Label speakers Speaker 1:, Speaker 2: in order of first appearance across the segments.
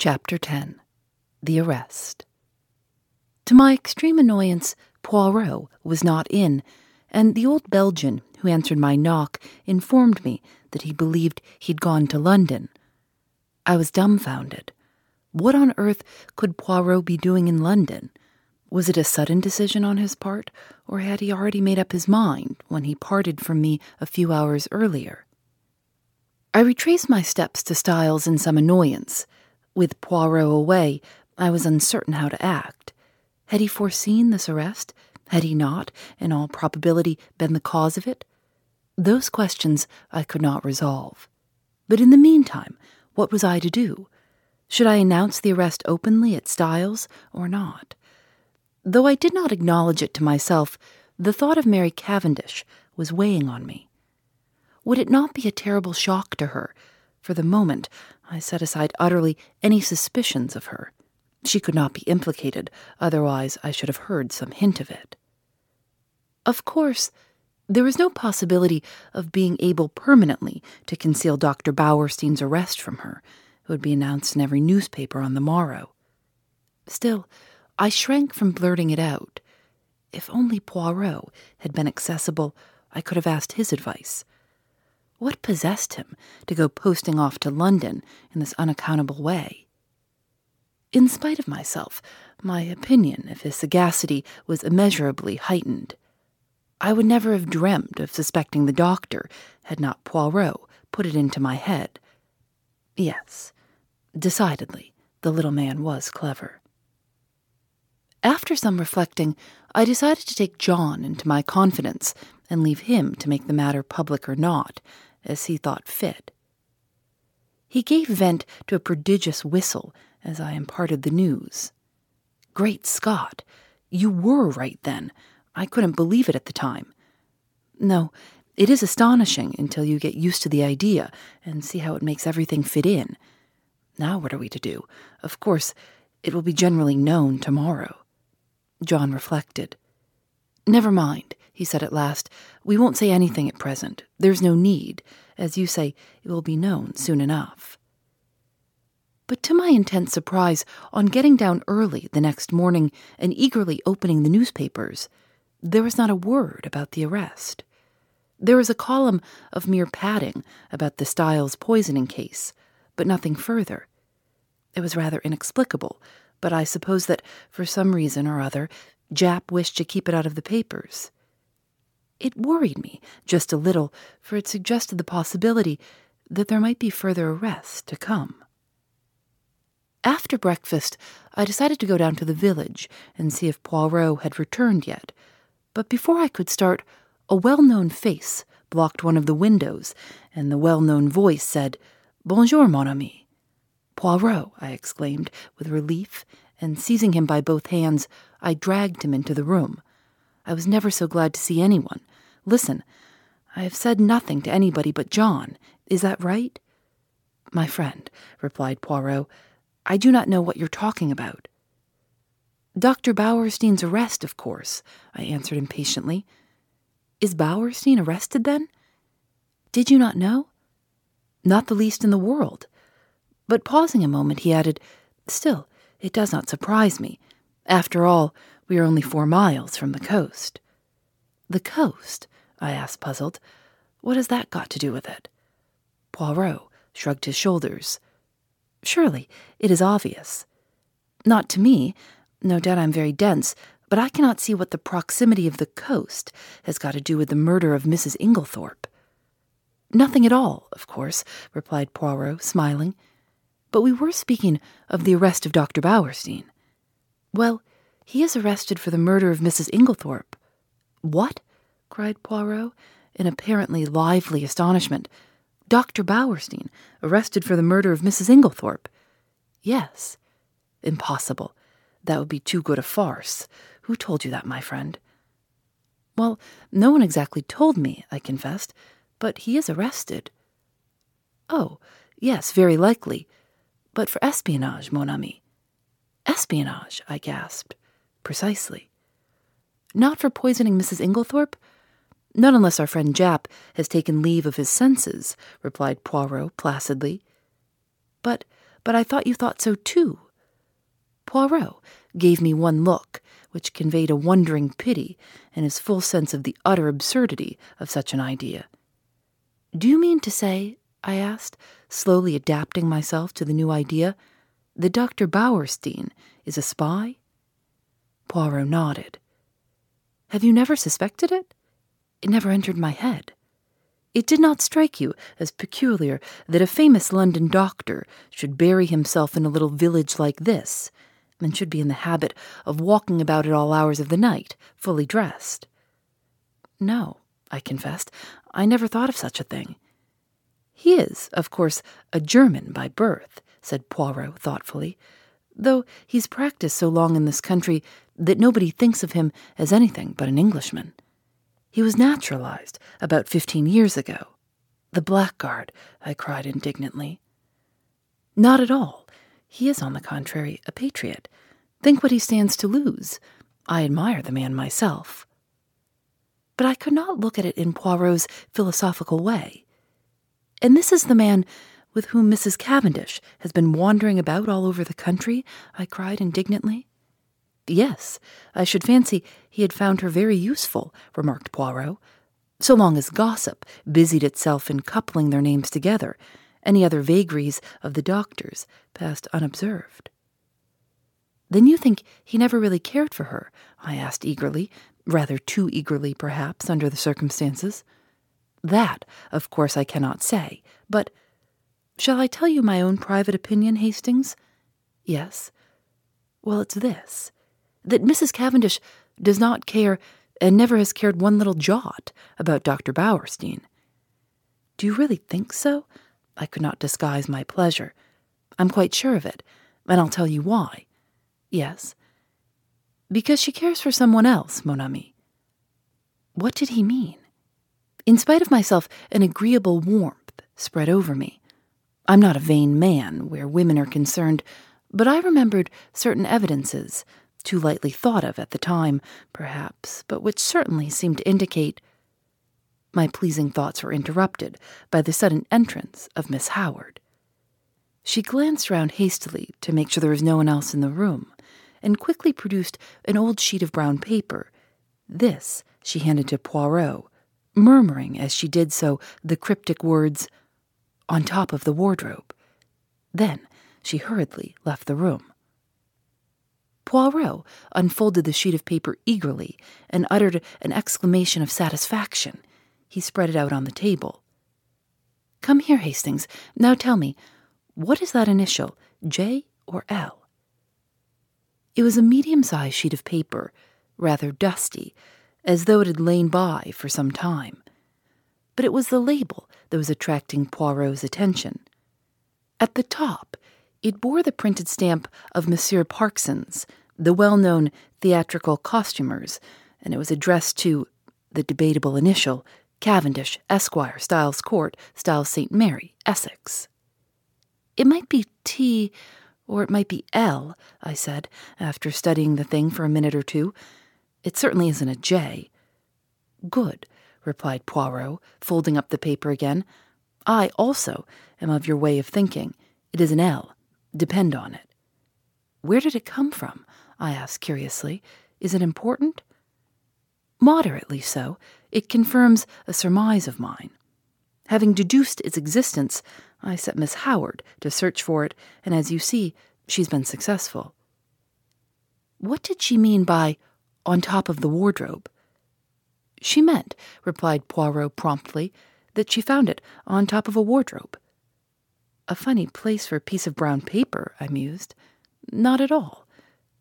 Speaker 1: Chapter 10 The Arrest To my extreme annoyance, Poirot was not in, and the old Belgian who answered my knock informed me that he believed he'd gone to London. I was dumbfounded. What on earth could Poirot be doing in London? Was it a sudden decision on his part, or had he already made up his mind when he parted from me a few hours earlier? I retraced my steps to Styles in some annoyance. With Poirot away, I was uncertain how to act. Had he foreseen this arrest? Had he not, in all probability, been the cause of it? Those questions I could not resolve. But in the meantime, what was I to do? Should I announce the arrest openly at Styles or not? Though I did not acknowledge it to myself, the thought of Mary Cavendish was weighing on me. Would it not be a terrible shock to her? For the moment, I set aside utterly any suspicions of her. She could not be implicated, otherwise, I should have heard some hint of it. Of course, there was no possibility of being able permanently to conceal Dr. Bauerstein's arrest from her, It would be announced in every newspaper on the morrow. Still, I shrank from blurting it out. If only Poirot had been accessible, I could have asked his advice. What possessed him to go posting off to London in this unaccountable way? In spite of myself, my opinion of his sagacity was immeasurably heightened. I would never have dreamed of suspecting the doctor had not Poirot put it into my head. Yes, decidedly, the little man was clever. After some reflecting, I decided to take John into my confidence and leave him to make the matter public or not, as he thought fit. He gave vent to a prodigious whistle as I imparted the news. Great Scott! You were right then. I couldn't believe it at the time. No, it is astonishing until you get used to the idea and see how it makes everything fit in. Now, what are we to do? Of course, it will be generally known tomorrow. John reflected. Never mind he said at last. We won't say anything at present. There's no need. As you say, it will be known soon enough. But to my intense surprise, on getting down early the next morning and eagerly opening the newspapers, there was not a word about the arrest. There was a column of mere padding about the Styles poisoning case, but nothing further. It was rather inexplicable, but I suppose that, for some reason or other, Japp wished to keep it out of the papers. It worried me just a little, for it suggested the possibility that there might be further arrests to come. After breakfast, I decided to go down to the village and see if Poirot had returned yet. But before I could start, a well known face blocked one of the windows, and the well known voice said, Bonjour, mon ami. Poirot, I exclaimed with relief, and seizing him by both hands, I dragged him into the room. I was never so glad to see anyone, Listen, I have said nothing to anybody but John. Is that right? My friend, replied Poirot, I do not know what you're talking about. Dr. Bauerstein's arrest, of course, I answered impatiently. Is Bauerstein arrested then? Did you not know? Not the least in the world. But pausing a moment, he added, Still, it does not surprise me. After all, we are only four miles from the coast. The coast? I asked, puzzled. What has that got to do with it? Poirot shrugged his shoulders. Surely, it is obvious. Not to me. No doubt I'm very dense, but I cannot see what the proximity of the coast has got to do with the murder of Mrs. Inglethorp. Nothing at all, of course, replied Poirot, smiling. But we were speaking of the arrest of Dr. Bauerstein. Well, he is arrested for the murder of Mrs. Inglethorp. What? Cried Poirot, in apparently lively astonishment. Dr. Bauerstein, arrested for the murder of Mrs. Inglethorp. Yes. Impossible. That would be too good a farce. Who told you that, my friend? Well, no one exactly told me, I confessed, but he is arrested. Oh, yes, very likely. But for espionage, mon ami. Espionage, I gasped. Precisely. Not for poisoning Mrs. Inglethorp? Not unless our friend Japp has taken leave of his senses, replied Poirot placidly. But, but I thought you thought so too. Poirot gave me one look, which conveyed a wondering pity and his full sense of the utter absurdity of such an idea. Do you mean to say, I asked, slowly adapting myself to the new idea, that Dr. Bauerstein is a spy? Poirot nodded. Have you never suspected it? It never entered my head. It did not strike you as peculiar that a famous London doctor should bury himself in a little village like this, and should be in the habit of walking about at all hours of the night, fully dressed. No, I confessed, I never thought of such a thing. He is, of course, a German by birth, said Poirot thoughtfully, though he's practiced so long in this country that nobody thinks of him as anything but an Englishman. He was naturalized about fifteen years ago. The blackguard, I cried indignantly. Not at all. He is, on the contrary, a patriot. Think what he stands to lose. I admire the man myself. But I could not look at it in Poirot's philosophical way. And this is the man with whom Mrs. Cavendish has been wandering about all over the country? I cried indignantly. Yes, I should fancy he had found her very useful, remarked Poirot. So long as gossip busied itself in coupling their names together, any other vagaries of the doctor's passed unobserved. Then you think he never really cared for her? I asked eagerly, rather too eagerly, perhaps, under the circumstances. That, of course, I cannot say, but shall I tell you my own private opinion, Hastings? Yes. Well, it's this that Mrs. Cavendish does not care and never has cared one little jot about Dr. Bauerstein. Do you really think so? I could not disguise my pleasure. I'm quite sure of it, and I'll tell you why. Yes. Because she cares for someone else, mon ami. What did he mean? In spite of myself, an agreeable warmth spread over me. I'm not a vain man where women are concerned, but I remembered certain evidences, too lightly thought of at the time, perhaps, but which certainly seemed to indicate my pleasing thoughts were interrupted by the sudden entrance of Miss Howard. She glanced round hastily to make sure there was no one else in the room, and quickly produced an old sheet of brown paper. This she handed to Poirot, murmuring as she did so the cryptic words, on top of the wardrobe. Then she hurriedly left the room. Poirot unfolded the sheet of paper eagerly and uttered an exclamation of satisfaction he spread it out on the table. Come here, Hastings. Now tell me, what is that initial, J or L? It was a medium sized sheet of paper, rather dusty, as though it had lain by for some time. But it was the label that was attracting Poirot's attention. At the top, it bore the printed stamp of Monsieur Parkson's, the well known theatrical costumers, and it was addressed to the debatable initial Cavendish, Esquire, Styles Court, Styles St. Mary, Essex. It might be T or it might be L, I said, after studying the thing for a minute or two. It certainly isn't a J. Good, replied Poirot, folding up the paper again. I also am of your way of thinking. It is an L. Depend on it. Where did it come from? I asked curiously. Is it important? Moderately so. It confirms a surmise of mine. Having deduced its existence, I set Miss Howard to search for it, and as you see, she's been successful. What did she mean by on top of the wardrobe? She meant, replied Poirot promptly, that she found it on top of a wardrobe. A funny place for a piece of brown paper, I mused. Not at all.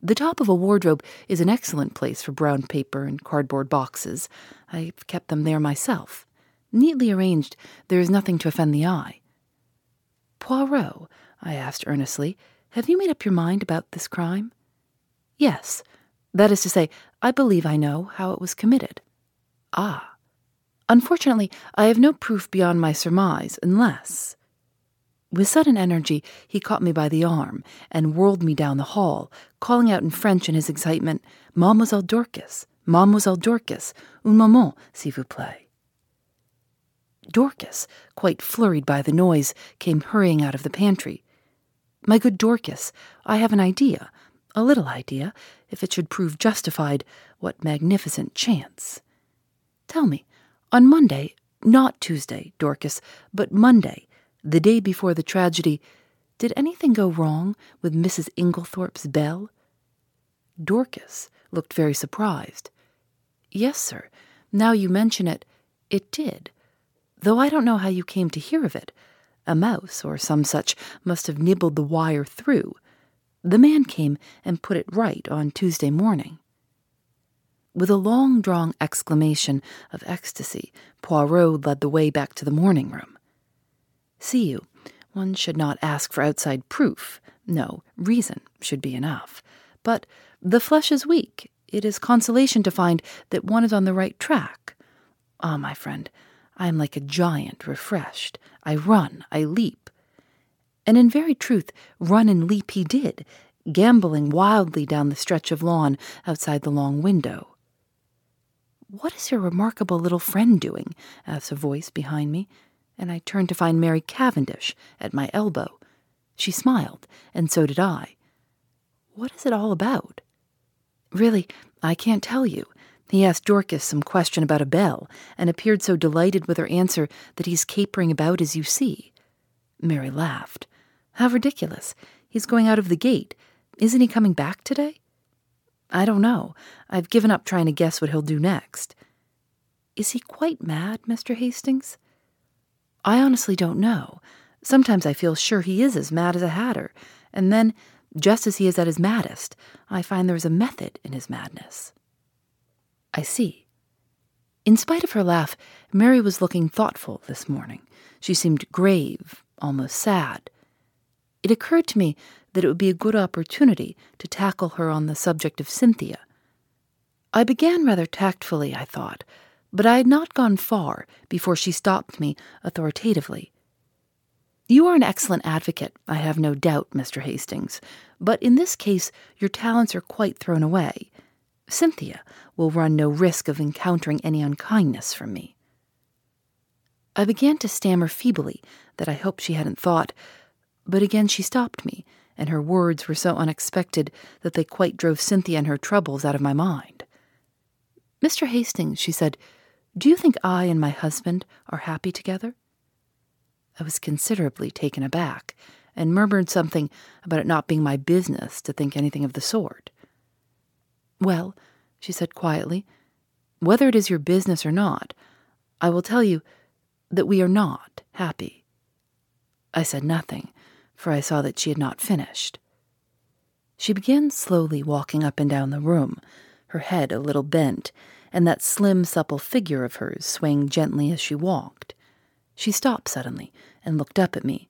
Speaker 1: The top of a wardrobe is an excellent place for brown paper and cardboard boxes. I've kept them there myself. Neatly arranged, there is nothing to offend the eye. Poirot, I asked earnestly, have you made up your mind about this crime? Yes. That is to say, I believe I know how it was committed. Ah. Unfortunately, I have no proof beyond my surmise, unless. With sudden energy, he caught me by the arm and whirled me down the hall, calling out in French in his excitement, Mademoiselle Dorcas, Mademoiselle Dorcas, un moment, s'il vous plaît. Dorcas, quite flurried by the noise, came hurrying out of the pantry. My good Dorcas, I have an idea, a little idea, if it should prove justified, what magnificent chance. Tell me, on Monday, not Tuesday, Dorcas, but Monday, the day before the tragedy, did anything go wrong with Mrs. Inglethorp's bell? Dorcas looked very surprised. Yes, sir. Now you mention it, it did. Though I don't know how you came to hear of it. A mouse or some such must have nibbled the wire through. The man came and put it right on Tuesday morning. With a long drawn exclamation of ecstasy, Poirot led the way back to the morning room. See you. One should not ask for outside proof. No, reason should be enough. But the flesh is weak. It is consolation to find that one is on the right track. Ah, my friend, I am like a giant refreshed. I run, I leap. And in very truth, run and leap he did, gambolling wildly down the stretch of lawn outside the long window. What is your remarkable little friend doing? asked a voice behind me and I turned to find Mary Cavendish at my elbow. She smiled, and so did I. What is it all about? Really, I can't tell you. He asked Dorcas some question about a bell, and appeared so delighted with her answer that he's capering about as you see. Mary laughed. How ridiculous. He's going out of the gate. Isn't he coming back today? I don't know. I've given up trying to guess what he'll do next. Is he quite mad, Mr. Hastings? I honestly don't know. Sometimes I feel sure he is as mad as a hatter, and then, just as he is at his maddest, I find there is a method in his madness. I see. In spite of her laugh, Mary was looking thoughtful this morning. She seemed grave, almost sad. It occurred to me that it would be a good opportunity to tackle her on the subject of Cynthia. I began rather tactfully, I thought, but I had not gone far before she stopped me authoritatively. You are an excellent advocate, I have no doubt, Mr. Hastings, but in this case your talents are quite thrown away. Cynthia will run no risk of encountering any unkindness from me. I began to stammer feebly that I hoped she hadn't thought, but again she stopped me, and her words were so unexpected that they quite drove Cynthia and her troubles out of my mind. Mr. Hastings, she said, do you think I and my husband are happy together? I was considerably taken aback and murmured something about it not being my business to think anything of the sort. Well, she said quietly, whether it is your business or not, I will tell you that we are not happy. I said nothing, for I saw that she had not finished. She began slowly walking up and down the room, her head a little bent and that slim, supple figure of hers swaying gently as she walked. She stopped suddenly and looked up at me.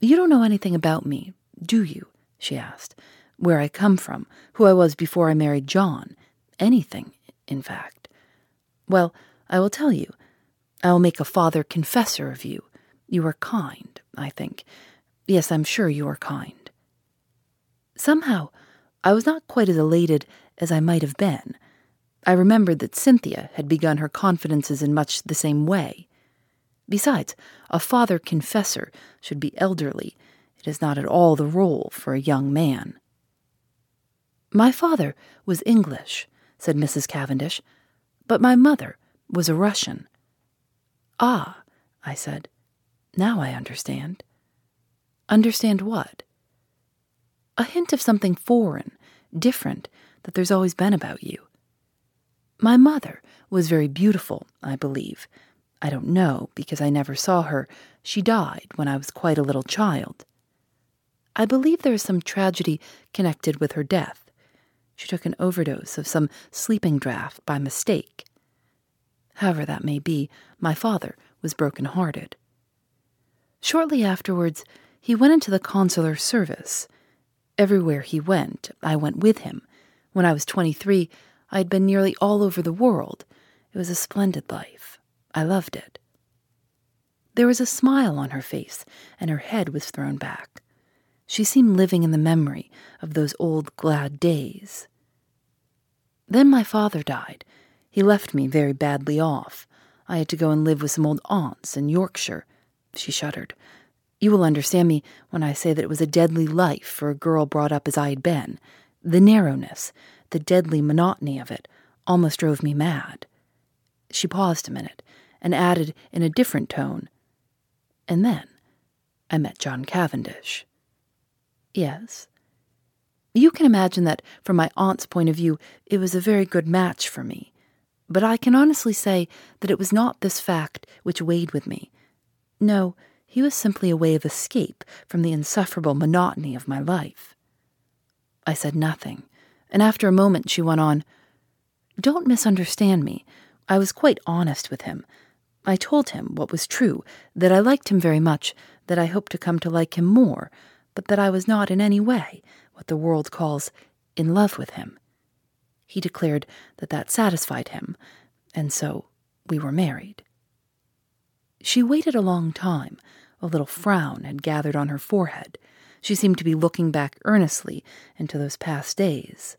Speaker 1: You don't know anything about me, do you? she asked. Where I come from, who I was before I married John. Anything, in fact. Well, I will tell you. I will make a father confessor of you. You are kind, I think. Yes, I'm sure you are kind. Somehow, I was not quite as elated as I might have been. I remembered that Cynthia had begun her confidences in much the same way. Besides, a father confessor should be elderly. It is not at all the role for a young man. My father was English, said Mrs. Cavendish, but my mother was a Russian. Ah, I said, now I understand. Understand what? A hint of something foreign, different, that there's always been about you. My mother was very beautiful, I believe. I don't know because I never saw her. She died when I was quite a little child. I believe there is some tragedy connected with her death. She took an overdose of some sleeping draught by mistake. However that may be, my father was broken hearted. Shortly afterwards, he went into the consular service. Everywhere he went, I went with him. When I was 23, I had been nearly all over the world. It was a splendid life. I loved it. There was a smile on her face, and her head was thrown back. She seemed living in the memory of those old glad days. Then my father died. He left me very badly off. I had to go and live with some old aunts in Yorkshire. She shuddered. You will understand me when I say that it was a deadly life for a girl brought up as I had been. The narrowness, the deadly monotony of it, almost drove me mad. She paused a minute and added in a different tone, And then I met John Cavendish. Yes. You can imagine that, from my aunt's point of view, it was a very good match for me. But I can honestly say that it was not this fact which weighed with me. No, he was simply a way of escape from the insufferable monotony of my life. I said nothing, and after a moment she went on, Don't misunderstand me. I was quite honest with him. I told him what was true, that I liked him very much, that I hoped to come to like him more, but that I was not in any way what the world calls in love with him. He declared that that satisfied him, and so we were married. She waited a long time. A little frown had gathered on her forehead. She seemed to be looking back earnestly into those past days.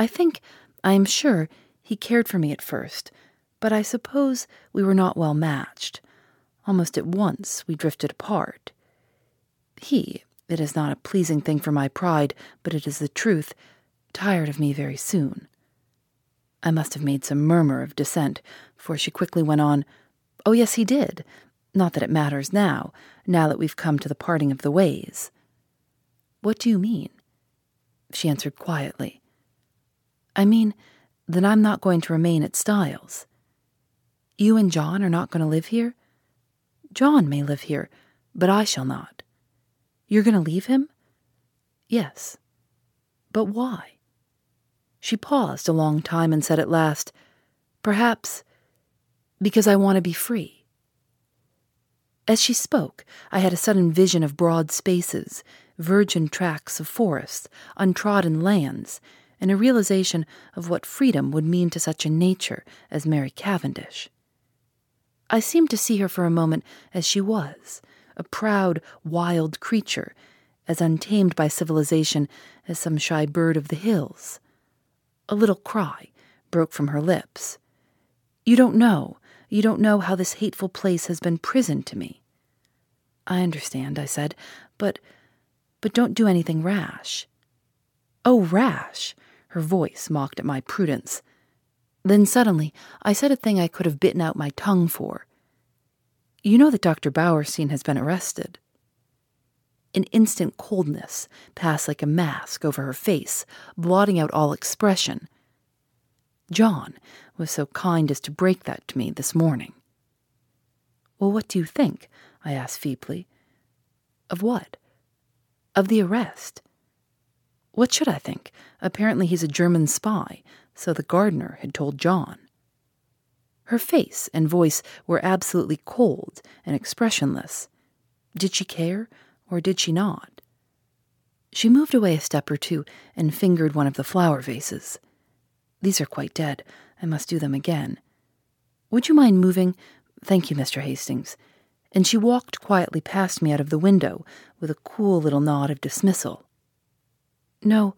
Speaker 1: I think, I am sure, he cared for me at first, but I suppose we were not well matched. Almost at once we drifted apart. He, it is not a pleasing thing for my pride, but it is the truth, tired of me very soon. I must have made some murmur of dissent, for she quickly went on, Oh, yes, he did. Not that it matters now, now that we've come to the parting of the ways. What do you mean? She answered quietly. I mean that I'm not going to remain at Styles. You and John are not going to live here? John may live here, but I shall not. You're going to leave him? Yes. But why? She paused a long time and said at last, Perhaps because I want to be free. As she spoke, I had a sudden vision of broad spaces, virgin tracts of forests, untrodden lands, and a realization of what freedom would mean to such a nature as Mary Cavendish. I seemed to see her for a moment as she was a proud, wild creature, as untamed by civilization as some shy bird of the hills. A little cry broke from her lips. You don't know, you don't know how this hateful place has been prison to me. I understand, I said, but but don't do anything rash. Oh, rash! Her voice mocked at my prudence. Then suddenly I said a thing I could have bitten out my tongue for. You know that Dr. Bauerstein has been arrested. An instant coldness passed like a mask over her face, blotting out all expression. John was so kind as to break that to me this morning. Well, what do you think? I asked feebly. Of what? Of the arrest. What should I think? Apparently he's a German spy, so the gardener had told John. Her face and voice were absolutely cold and expressionless. Did she care, or did she not? She moved away a step or two and fingered one of the flower vases. These are quite dead. I must do them again. Would you mind moving? Thank you, Mr. Hastings. And she walked quietly past me out of the window with a cool little nod of dismissal. No,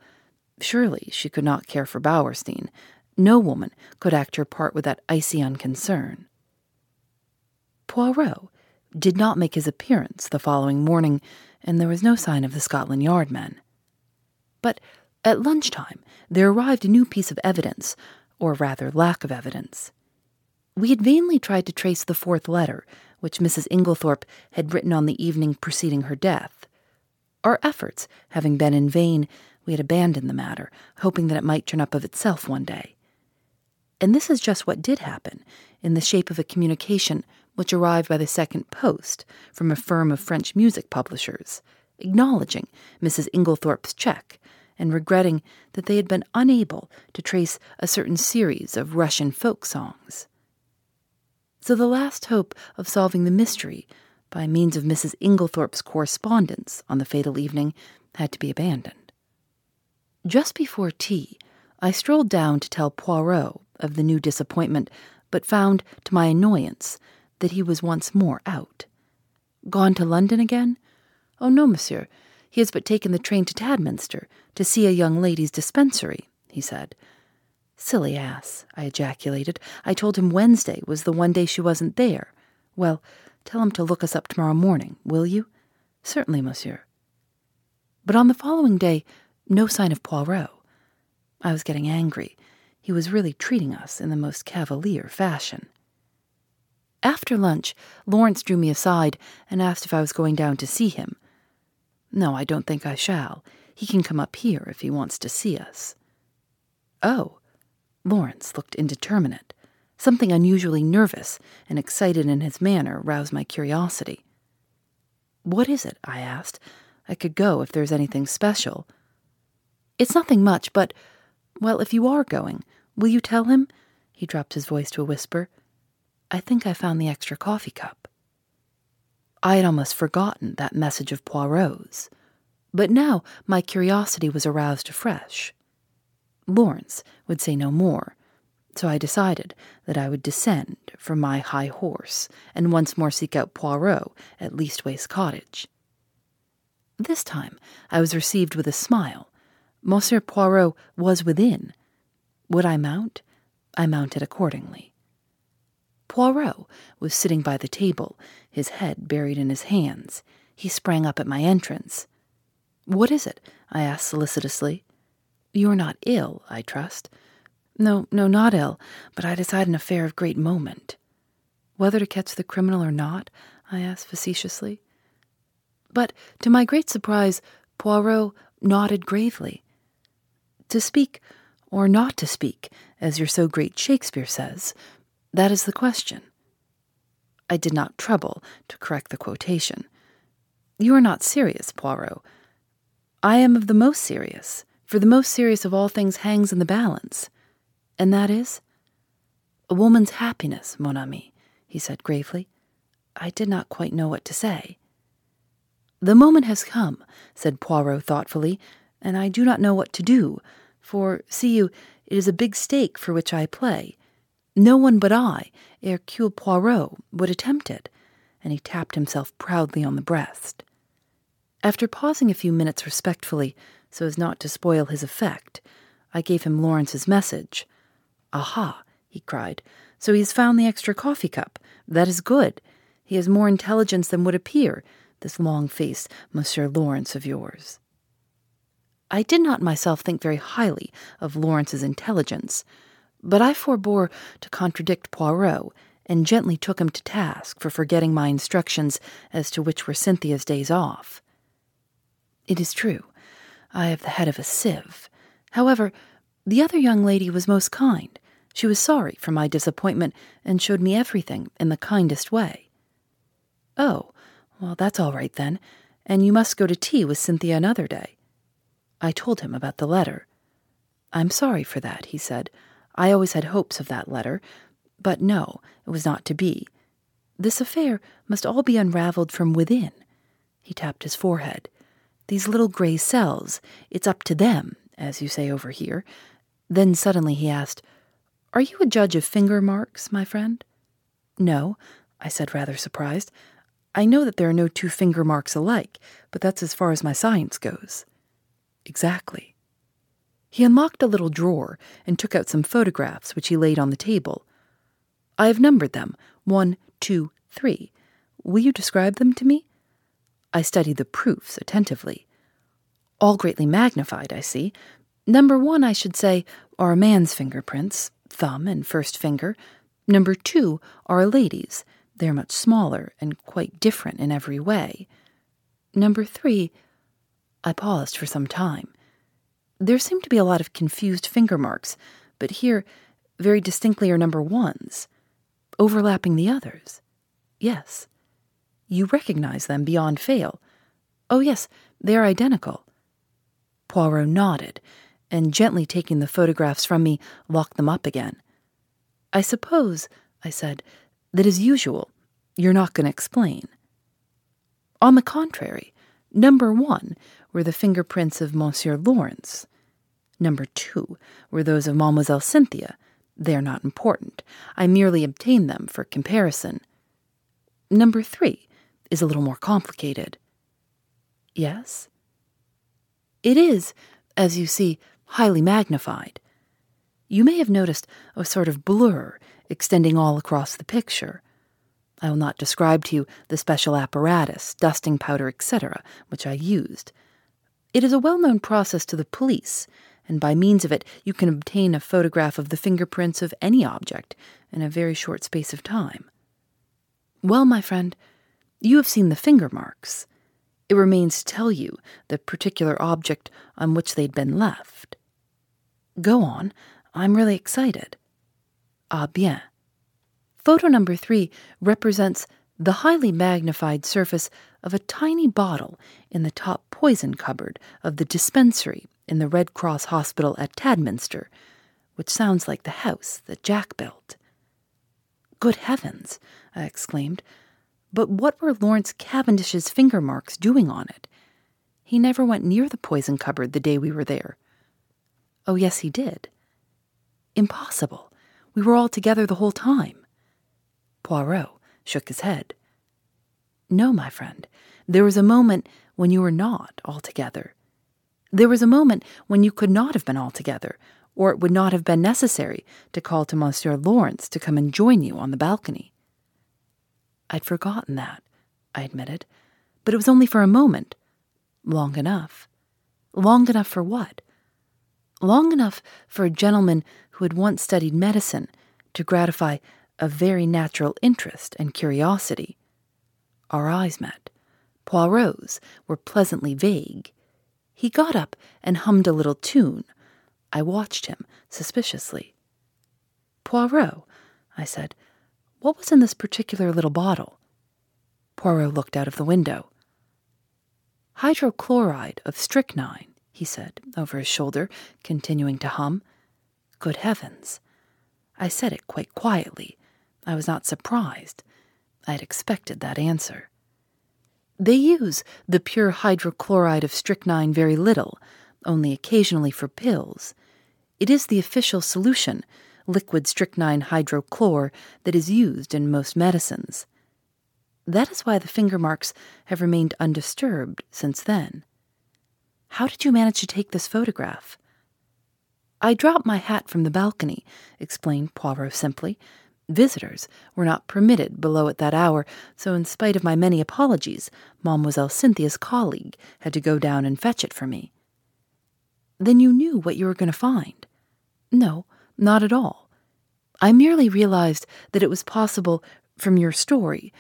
Speaker 1: surely she could not care for Bauerstein, no woman could act her part with that icy unconcern. Poirot did not make his appearance the following morning, and there was no sign of the Scotland Yard men. But at lunchtime there arrived a new piece of evidence, or rather lack of evidence. We had vainly tried to trace the fourth letter, which Mrs. Inglethorp had written on the evening preceding her death. Our efforts having been in vain, we had abandoned the matter, hoping that it might turn up of itself one day. And this is just what did happen, in the shape of a communication which arrived by the second post from a firm of French music publishers, acknowledging Mrs. Inglethorp's check and regretting that they had been unable to trace a certain series of Russian folk songs. So the last hope of solving the mystery by means of Mrs. Inglethorp's correspondence on the fatal evening had to be abandoned. Just before tea, I strolled down to tell Poirot of the new disappointment, but found, to my annoyance, that he was once more out. Gone to London again? Oh, no, monsieur. He has but taken the train to Tadminster to see a young lady's dispensary, he said. Silly ass, I ejaculated. I told him Wednesday was the one day she wasn't there. Well, tell him to look us up tomorrow morning, will you? Certainly, monsieur. But on the following day, no sign of Poirot. I was getting angry. He was really treating us in the most cavalier fashion. After lunch, Lawrence drew me aside and asked if I was going down to see him. No, I don't think I shall. He can come up here if he wants to see us. Oh. Lawrence looked indeterminate. Something unusually nervous and excited in his manner roused my curiosity. What is it? I asked. I could go if there's anything special. It's nothing much, but, well, if you are going, will you tell him? He dropped his voice to a whisper. I think I found the extra coffee cup. I had almost forgotten that message of Poirot's, but now my curiosity was aroused afresh. Lawrence would say no more, so I decided that I would descend from my high horse and once more seek out Poirot at Leastways Cottage. This time I was received with a smile. Monsieur Poirot was within. Would I mount? I mounted accordingly. Poirot was sitting by the table, his head buried in his hands. He sprang up at my entrance. What is it? I asked solicitously. You are not ill, I trust. No, no, not ill, but I decide an affair of great moment. Whether to catch the criminal or not? I asked facetiously. But, to my great surprise, Poirot nodded gravely. To speak, or not to speak, as your so great Shakespeare says, that is the question. I did not trouble to correct the quotation. You are not serious, Poirot. I am of the most serious, for the most serious of all things hangs in the balance. And that is? A woman's happiness, mon ami, he said gravely. I did not quite know what to say. The moment has come, said Poirot thoughtfully, and I do not know what to do, for, see you, it is a big stake for which I play, no one but I, Hercule Poirot, would attempt it, and he tapped himself proudly on the breast. After pausing a few minutes respectfully, so as not to spoil his effect, I gave him Lawrence's message. Aha, he cried, so he has found the extra coffee cup. That is good. He has more intelligence than would appear, this long faced Monsieur Lawrence of yours. I did not myself think very highly of Lawrence's intelligence, but I forbore to contradict Poirot and gently took him to task for forgetting my instructions as to which were Cynthia's days off. It is true, I have the head of a sieve. However, the other young lady was most kind. She was sorry for my disappointment and showed me everything in the kindest way. Oh, well, that's all right then, and you must go to tea with Cynthia another day. I told him about the letter. I'm sorry for that, he said. I always had hopes of that letter, but no, it was not to be. This affair must all be unraveled from within. He tapped his forehead. These little gray cells, it's up to them, as you say over here. Then suddenly he asked, Are you a judge of finger marks, my friend? No, I said, rather surprised. I know that there are no two finger marks alike, but that's as far as my science goes. Exactly. He unlocked a little drawer and took out some photographs which he laid on the table. I have numbered them one, two, three. Will you describe them to me? I studied the proofs attentively. All greatly magnified, I see. Number one, I should say, are a man's fingerprints, thumb and first finger. Number two are a lady's. They are much smaller and quite different in every way. Number three, I paused for some time. There seemed to be a lot of confused finger marks, but here, very distinctly are number ones, overlapping the others. Yes. You recognize them beyond fail. Oh, yes, they are identical. Poirot nodded, and gently taking the photographs from me, locked them up again. I suppose, I said, that as usual, you're not going to explain. On the contrary, number one were the fingerprints of Monsieur Lawrence. Number two were those of Mademoiselle Cynthia. They are not important. I merely obtained them for comparison. Number three is a little more complicated. Yes? It is, as you see, highly magnified. You may have noticed a sort of blur extending all across the picture. I will not describe to you the special apparatus, dusting powder, etc., which I used. It is a well known process to the police, and by means of it you can obtain a photograph of the fingerprints of any object in a very short space of time. Well, my friend, you have seen the finger marks. It remains to tell you the particular object on which they'd been left. Go on, I'm really excited. Ah bien. Photo number three represents the highly magnified surface of a tiny bottle in the top poison cupboard of the dispensary in the Red Cross Hospital at Tadminster, which sounds like the house that Jack built. Good heavens! I exclaimed. But what were Lawrence Cavendish's finger marks doing on it? He never went near the poison cupboard the day we were there. Oh, yes, he did. Impossible. We were all together the whole time. Poirot shook his head. No, my friend, there was a moment when you were not altogether. There was a moment when you could not have been altogether, or it would not have been necessary to call to Monsieur Lawrence to come and join you on the balcony. I'd forgotten that, I admitted, but it was only for a moment. Long enough. Long enough for what? long enough for a gentleman who had once studied medicine to gratify a very natural interest and curiosity. Our eyes met. Poirot's were pleasantly vague. He got up and hummed a little tune. I watched him suspiciously. Poirot, I said, what was in this particular little bottle? Poirot looked out of the window. Hydrochloride of strychnine he said, over his shoulder, continuing to hum. Good heavens! I said it quite quietly. I was not surprised. I had expected that answer. They use the pure hydrochloride of strychnine very little, only occasionally for pills. It is the official solution, liquid strychnine hydrochlor, that is used in most medicines. That is why the finger marks have remained undisturbed since then. How did you manage to take this photograph? I dropped my hat from the balcony, explained Poirot simply. Visitors were not permitted below at that hour, so in spite of my many apologies, Mademoiselle Cynthia's colleague had to go down and fetch it for me. Then you knew what you were going to find? No, not at all. I merely realized that it was possible, from your story,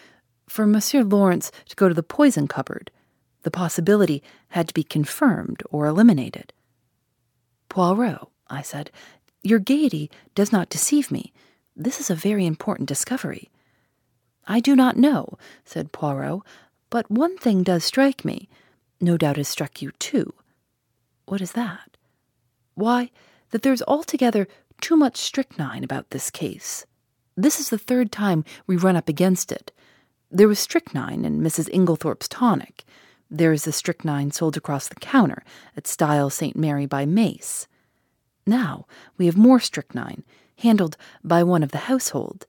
Speaker 1: for Monsieur Lawrence to go to the poison cupboard the possibility had to be confirmed or eliminated. Poirot, I said, your gaiety does not deceive me. This is a very important discovery. I do not know, said Poirot, but one thing does strike me. No doubt has struck you too. What is that? Why, that there's altogether too much strychnine about this case. This is the third time we run up against it. There was strychnine in Mrs. Inglethorp's tonic. There is the strychnine sold across the counter at Styles St. Mary by Mace. Now we have more strychnine, handled by one of the household.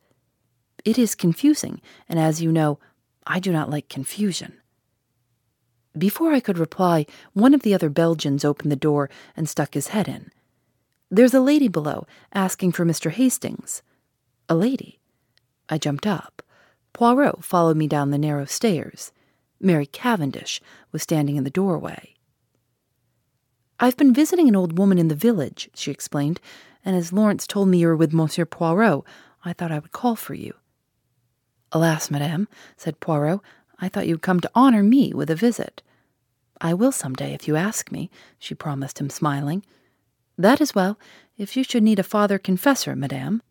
Speaker 1: It is confusing, and as you know, I do not like confusion. Before I could reply, one of the other Belgians opened the door and stuck his head in. There's a lady below asking for Mr. Hastings. A lady. I jumped up. Poirot followed me down the narrow stairs. Mary Cavendish was standing in the doorway. I've been visiting an old woman in the village, she explained, and as Lawrence told me you were with Monsieur Poirot, I thought I would call for you. Alas, madame, said Poirot, I thought you'd come to honor me with a visit. I will some day if you ask me, she promised him, smiling. That is well, if you should need a father confessor, madame.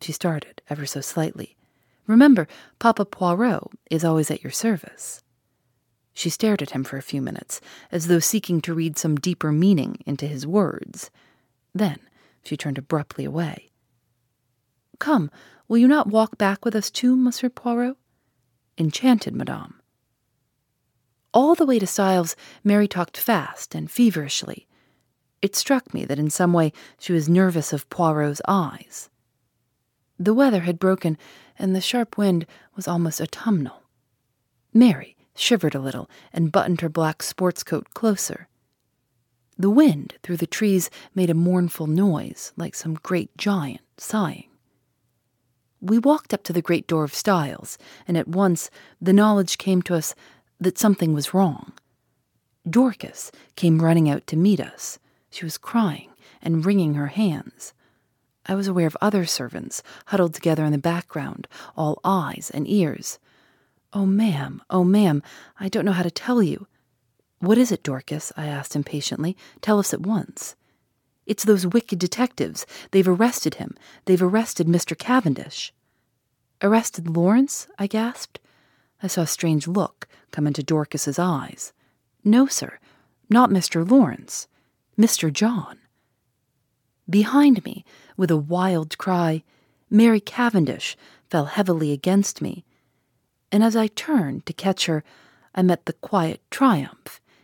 Speaker 1: She started, ever so slightly. Remember, Papa Poirot is always at your service. She stared at him for a few minutes, as though seeking to read some deeper meaning into his words. Then she turned abruptly away. Come, will you not walk back with us too, Monsieur Poirot? Enchanted, madame. All the way to Styles, Mary talked fast and feverishly. It struck me that in some way she was nervous of Poirot's eyes. The weather had broken, and the sharp wind was almost autumnal. Mary shivered a little and buttoned her black sports coat closer. The wind through the trees made a mournful noise, like some great giant sighing. We walked up to the great door of Styles, and at once the knowledge came to us that something was wrong. Dorcas came running out to meet us. She was crying and wringing her hands. I was aware of other servants huddled together in the background, all eyes and ears. Oh, ma'am, oh, ma'am, I don't know how to tell you. What is it, Dorcas? I asked impatiently. Tell us at once. It's those wicked detectives. They've arrested him. They've arrested Mr. Cavendish. Arrested Lawrence? I gasped. I saw a strange look come into Dorcas's eyes. No, sir, not Mr. Lawrence. Mr. John. Behind me, with a wild cry, Mary Cavendish fell heavily against me, and as I turned to catch her, I met the quiet triumph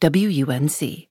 Speaker 1: WUNC.